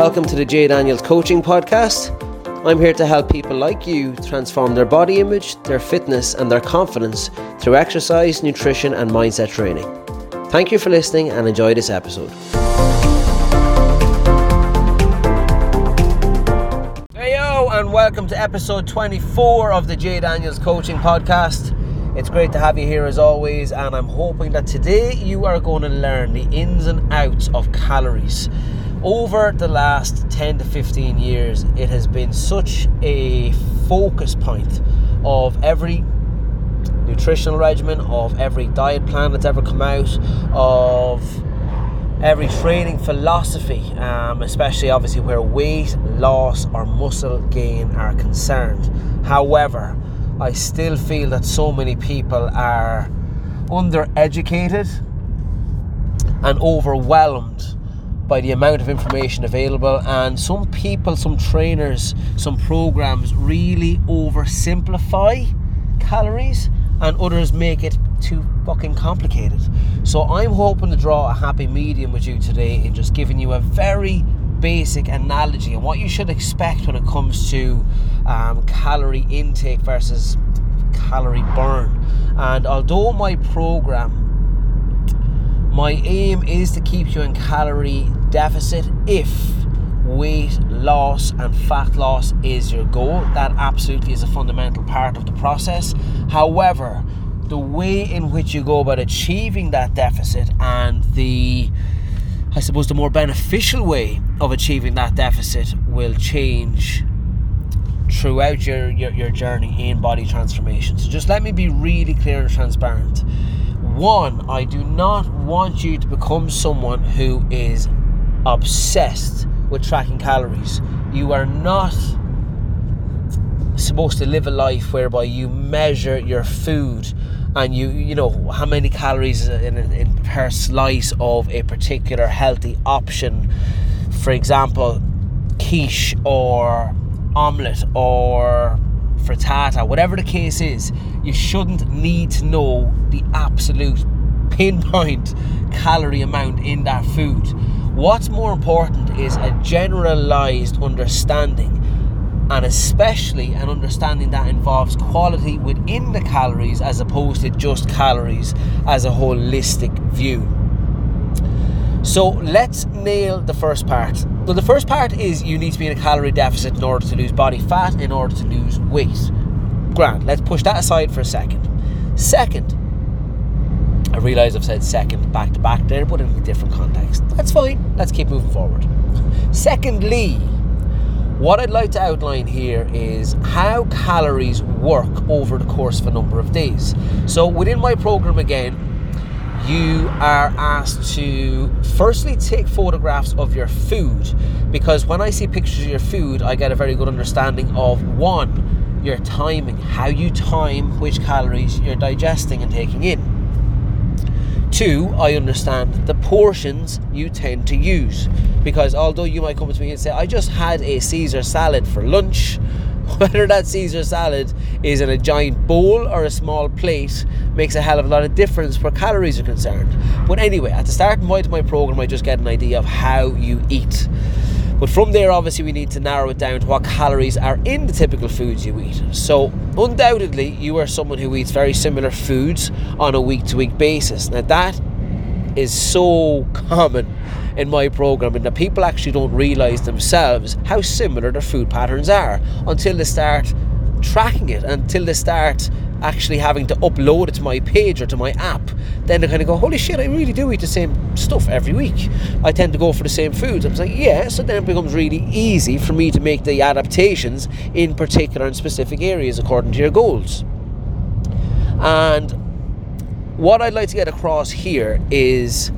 Welcome to the Jay Daniels Coaching Podcast. I'm here to help people like you transform their body image, their fitness, and their confidence through exercise, nutrition, and mindset training. Thank you for listening and enjoy this episode. Hey yo, and welcome to episode 24 of the Jay Daniels Coaching Podcast. It's great to have you here as always, and I'm hoping that today you are going to learn the ins and outs of calories over the last 10 to 15 years, it has been such a focus point of every nutritional regimen, of every diet plan that's ever come out, of every training philosophy, um, especially obviously where weight loss or muscle gain are concerned. However, I still feel that so many people are undereducated and overwhelmed by the amount of information available and some people some trainers some programs really oversimplify calories and others make it too fucking complicated. So i'm hoping to draw a happy medium with you today in just giving you a very basic analogy and what you should expect when it comes to um, calorie intake versus calorie burn. And although my program my aim is to keep you in calorie deficit if weight loss and fat loss is your goal. That absolutely is a fundamental part of the process. However, the way in which you go about achieving that deficit and the I suppose the more beneficial way of achieving that deficit will change throughout your, your, your journey in body transformation. So just let me be really clear and transparent. One, I do not want you to become someone who is obsessed with tracking calories. You are not supposed to live a life whereby you measure your food and you you know how many calories in, in per slice of a particular healthy option for example quiche or omelette or frittata, whatever the case is, you shouldn't need to know the absolute pinpoint calorie amount in that food. What's more important is a generalized understanding, and especially an understanding that involves quality within the calories as opposed to just calories as a holistic view. So let's nail the first part. Well, the first part is you need to be in a calorie deficit in order to lose body fat, in order to lose weight. Grand. Let's push that aside for a second. Second, I realise I've said second back to back there, but in a different context. That's fine. Let's keep moving forward. Secondly, what I'd like to outline here is how calories work over the course of a number of days. So within my program again, you are asked to firstly take photographs of your food because when I see pictures of your food, I get a very good understanding of one, your timing, how you time which calories you're digesting and taking in. Two, I understand the portions you tend to use because although you might come to me and say, I just had a Caesar salad for lunch whether that Caesar salad is in a giant bowl or a small plate makes a hell of a lot of difference where calories are concerned. But anyway, at the start point of my program, I just get an idea of how you eat. But from there, obviously, we need to narrow it down to what calories are in the typical foods you eat. So, undoubtedly, you are someone who eats very similar foods on a week to week basis. Now, that is so common in my program and that people actually don't realize themselves how similar their food patterns are until they start tracking it until they start actually having to upload it to my page or to my app then they kind of go holy shit I really do eat the same stuff every week. I tend to go for the same foods. I'm like yeah. So then it becomes really easy for me to make the adaptations in particular and specific areas according to your goals. And what I'd like to get across here is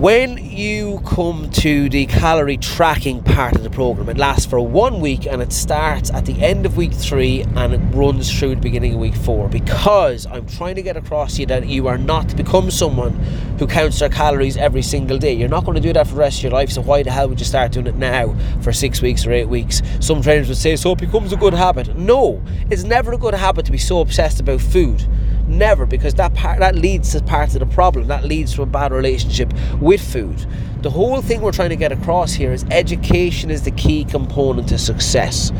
when you come to the calorie tracking part of the program, it lasts for one week and it starts at the end of week three and it runs through the beginning of week four. Because I'm trying to get across to you that you are not to become someone who counts their calories every single day. You're not going to do that for the rest of your life, so why the hell would you start doing it now for six weeks or eight weeks? Some trainers would say, so it becomes a good habit. No, it's never a good habit to be so obsessed about food Never, because that part that leads to part of the problem. That leads to a bad relationship with food. The whole thing we're trying to get across here is education is the key component to success.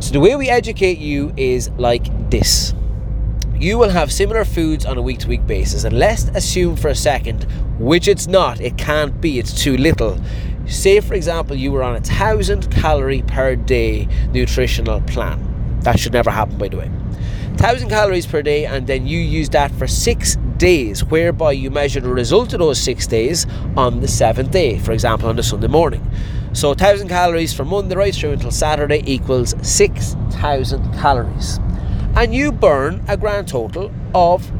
So the way we educate you is like this. You will have similar foods on a week to week basis, and let's assume for a second, which it's not, it can't be, it's too little. Say, for example, you were on a thousand calorie per day nutritional plan. That should never happen, by the way. 1000 calories per day and then you use that for six days whereby you measure the result of those six days on the seventh day for example on the sunday morning. So 1000 calories from monday right through until saturday equals 6000 calories. And you burn a grand total of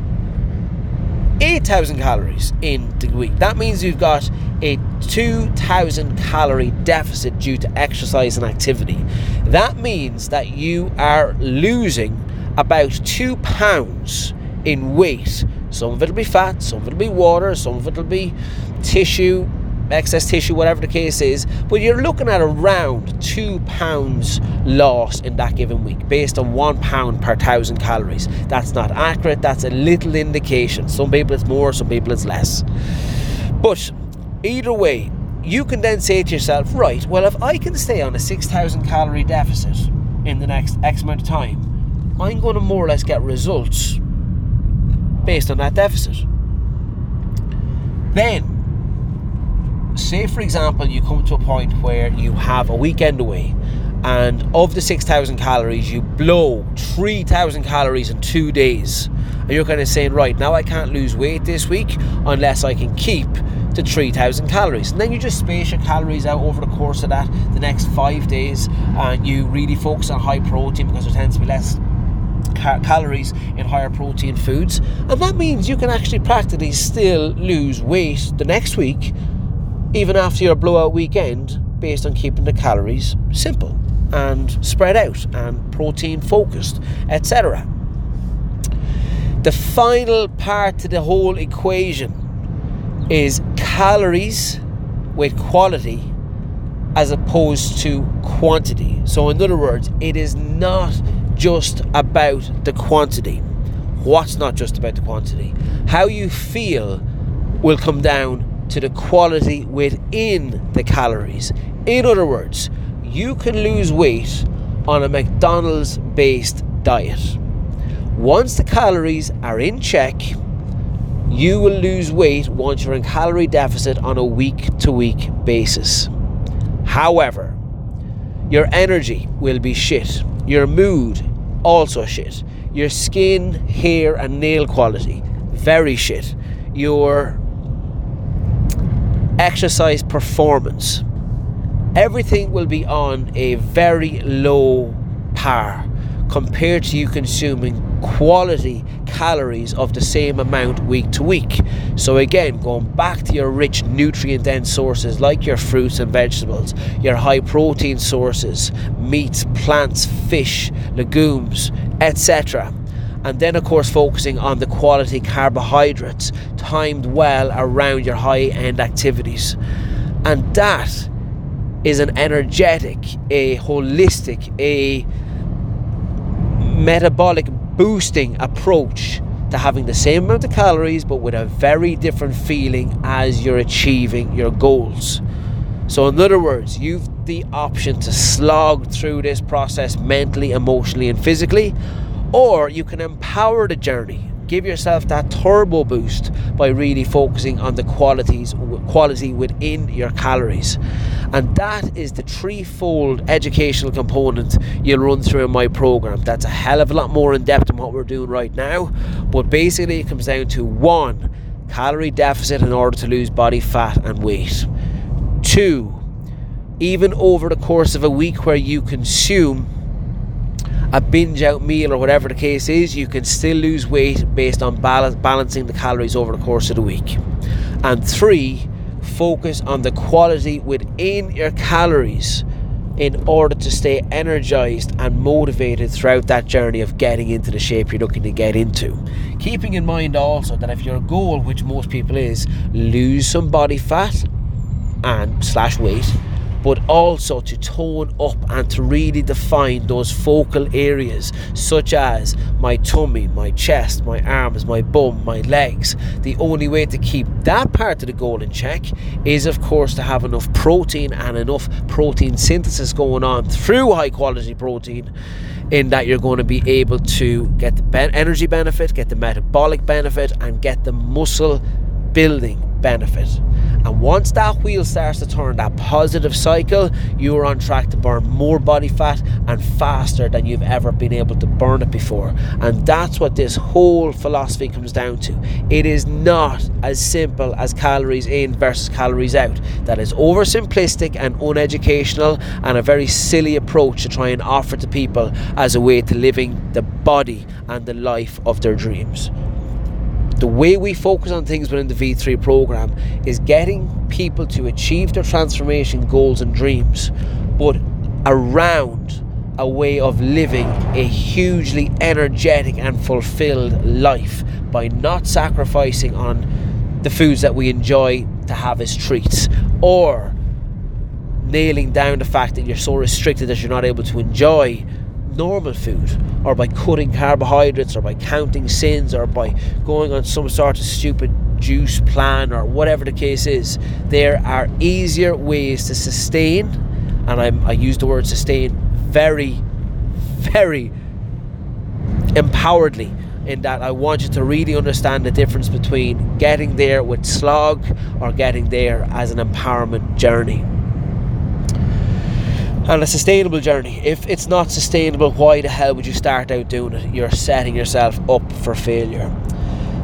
8000 calories in the week. That means you've got a 2000 calorie deficit due to exercise and activity. That means that you are losing about two pounds in weight. Some of it'll be fat, some of it'll be water, some of it'll be tissue, excess tissue, whatever the case is. But you're looking at around two pounds loss in that given week based on one pound per thousand calories. That's not accurate, that's a little indication. Some people it's more, some people it's less. But either way, you can then say to yourself, right, well, if I can stay on a 6,000 calorie deficit in the next X amount of time, I'm going to more or less get results based on that deficit. Then, say for example, you come to a point where you have a weekend away, and of the 6,000 calories, you blow 3,000 calories in two days. And you're kind of saying, right, now I can't lose weight this week unless I can keep to 3,000 calories. And then you just space your calories out over the course of that, the next five days, and you really focus on high protein because there tends to be less ca- calories in higher protein foods, and that means you can actually practically still lose weight the next week, even after your blowout weekend, based on keeping the calories simple and spread out and protein focused, etc. The final part to the whole equation is calories with quality as opposed to quantity. So, in other words, it is not just about the quantity. What's not just about the quantity? How you feel will come down to the quality within the calories. In other words, you can lose weight on a McDonald's based diet. Once the calories are in check, you will lose weight once you're in calorie deficit on a week to week basis. However, your energy will be shit your mood, also shit. Your skin, hair, and nail quality, very shit. Your exercise performance, everything will be on a very low par compared to you consuming quality calories of the same amount week to week. So, again, going back to your rich nutrient dense sources like your fruits and vegetables, your high protein sources, meats, plants, fish, legumes, etc. And then, of course, focusing on the quality carbohydrates timed well around your high end activities. And that is an energetic, a holistic, a metabolic boosting approach to having the same amount of calories but with a very different feeling as you're achieving your goals. So, in other words, you've the option to slog through this process mentally, emotionally, and physically, or you can empower the journey give yourself that turbo boost by really focusing on the qualities quality within your calories. And that is the threefold educational component you'll run through in my program. That's a hell of a lot more in depth than what we're doing right now but basically it comes down to one calorie deficit in order to lose body fat and weight. Two even over the course of a week where you consume a binge out meal or whatever the case is, you can still lose weight based on balance, balancing the calories over the course of the week. And three, focus on the quality within your calories in order to stay energized and motivated throughout that journey of getting into the shape you're looking to get into. Keeping in mind also that if your goal, which most people is, lose some body fat and slash weight, but also to tone up and to really define those focal areas, such as my tummy, my chest, my arms, my bum, my legs. The only way to keep that part of the goal in check is, of course, to have enough protein and enough protein synthesis going on through high quality protein in that you're going to be able to get the energy benefit, get the metabolic benefit, and get the muscle building benefit. And once that wheel starts to turn, that positive cycle, you are on track to burn more body fat and faster than you've ever been able to burn it before. And that's what this whole philosophy comes down to. It is not as simple as calories in versus calories out. That is oversimplistic and uneducational and a very silly approach to try and offer to people as a way to living the body and the life of their dreams the way we focus on things within the V3 program is getting people to achieve their transformation goals and dreams, but around a way of living a hugely energetic and fulfilled life by not sacrificing on the foods that we enjoy to have as treats or nailing down the fact that you're so restricted that you're not able to enjoy normal food or by cutting carbohydrates or by counting sins or by going on some sort of stupid juice plan or whatever the case is. There are easier ways to sustain, and I'm, I use the word sustain very, very empoweredly in that I want you to really understand the difference between getting there with slog or getting there as an empowerment journey and a sustainable journey. If it's not sustainable, why the hell would you start out doing it? You're setting yourself up for failure.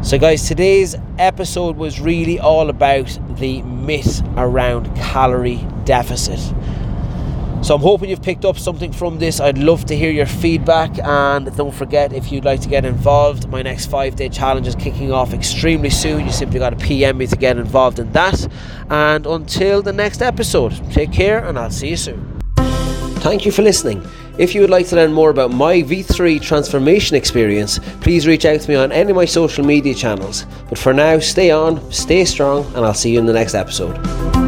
So, guys, today's episode was really all about the myth around calorie deficit. So, I'm hoping you've picked up something from this. I'd love to hear your feedback. And don't forget, if you'd like to get involved, my next five day challenge is kicking off extremely soon. You simply got to PM me to get involved in that. And until the next episode, take care and I'll see you soon. Thank you for listening. If you would like to learn more about my V3 transformation experience, please reach out to me on any of my social media channels. But for now, stay on, stay strong, and I'll see you in the next episode.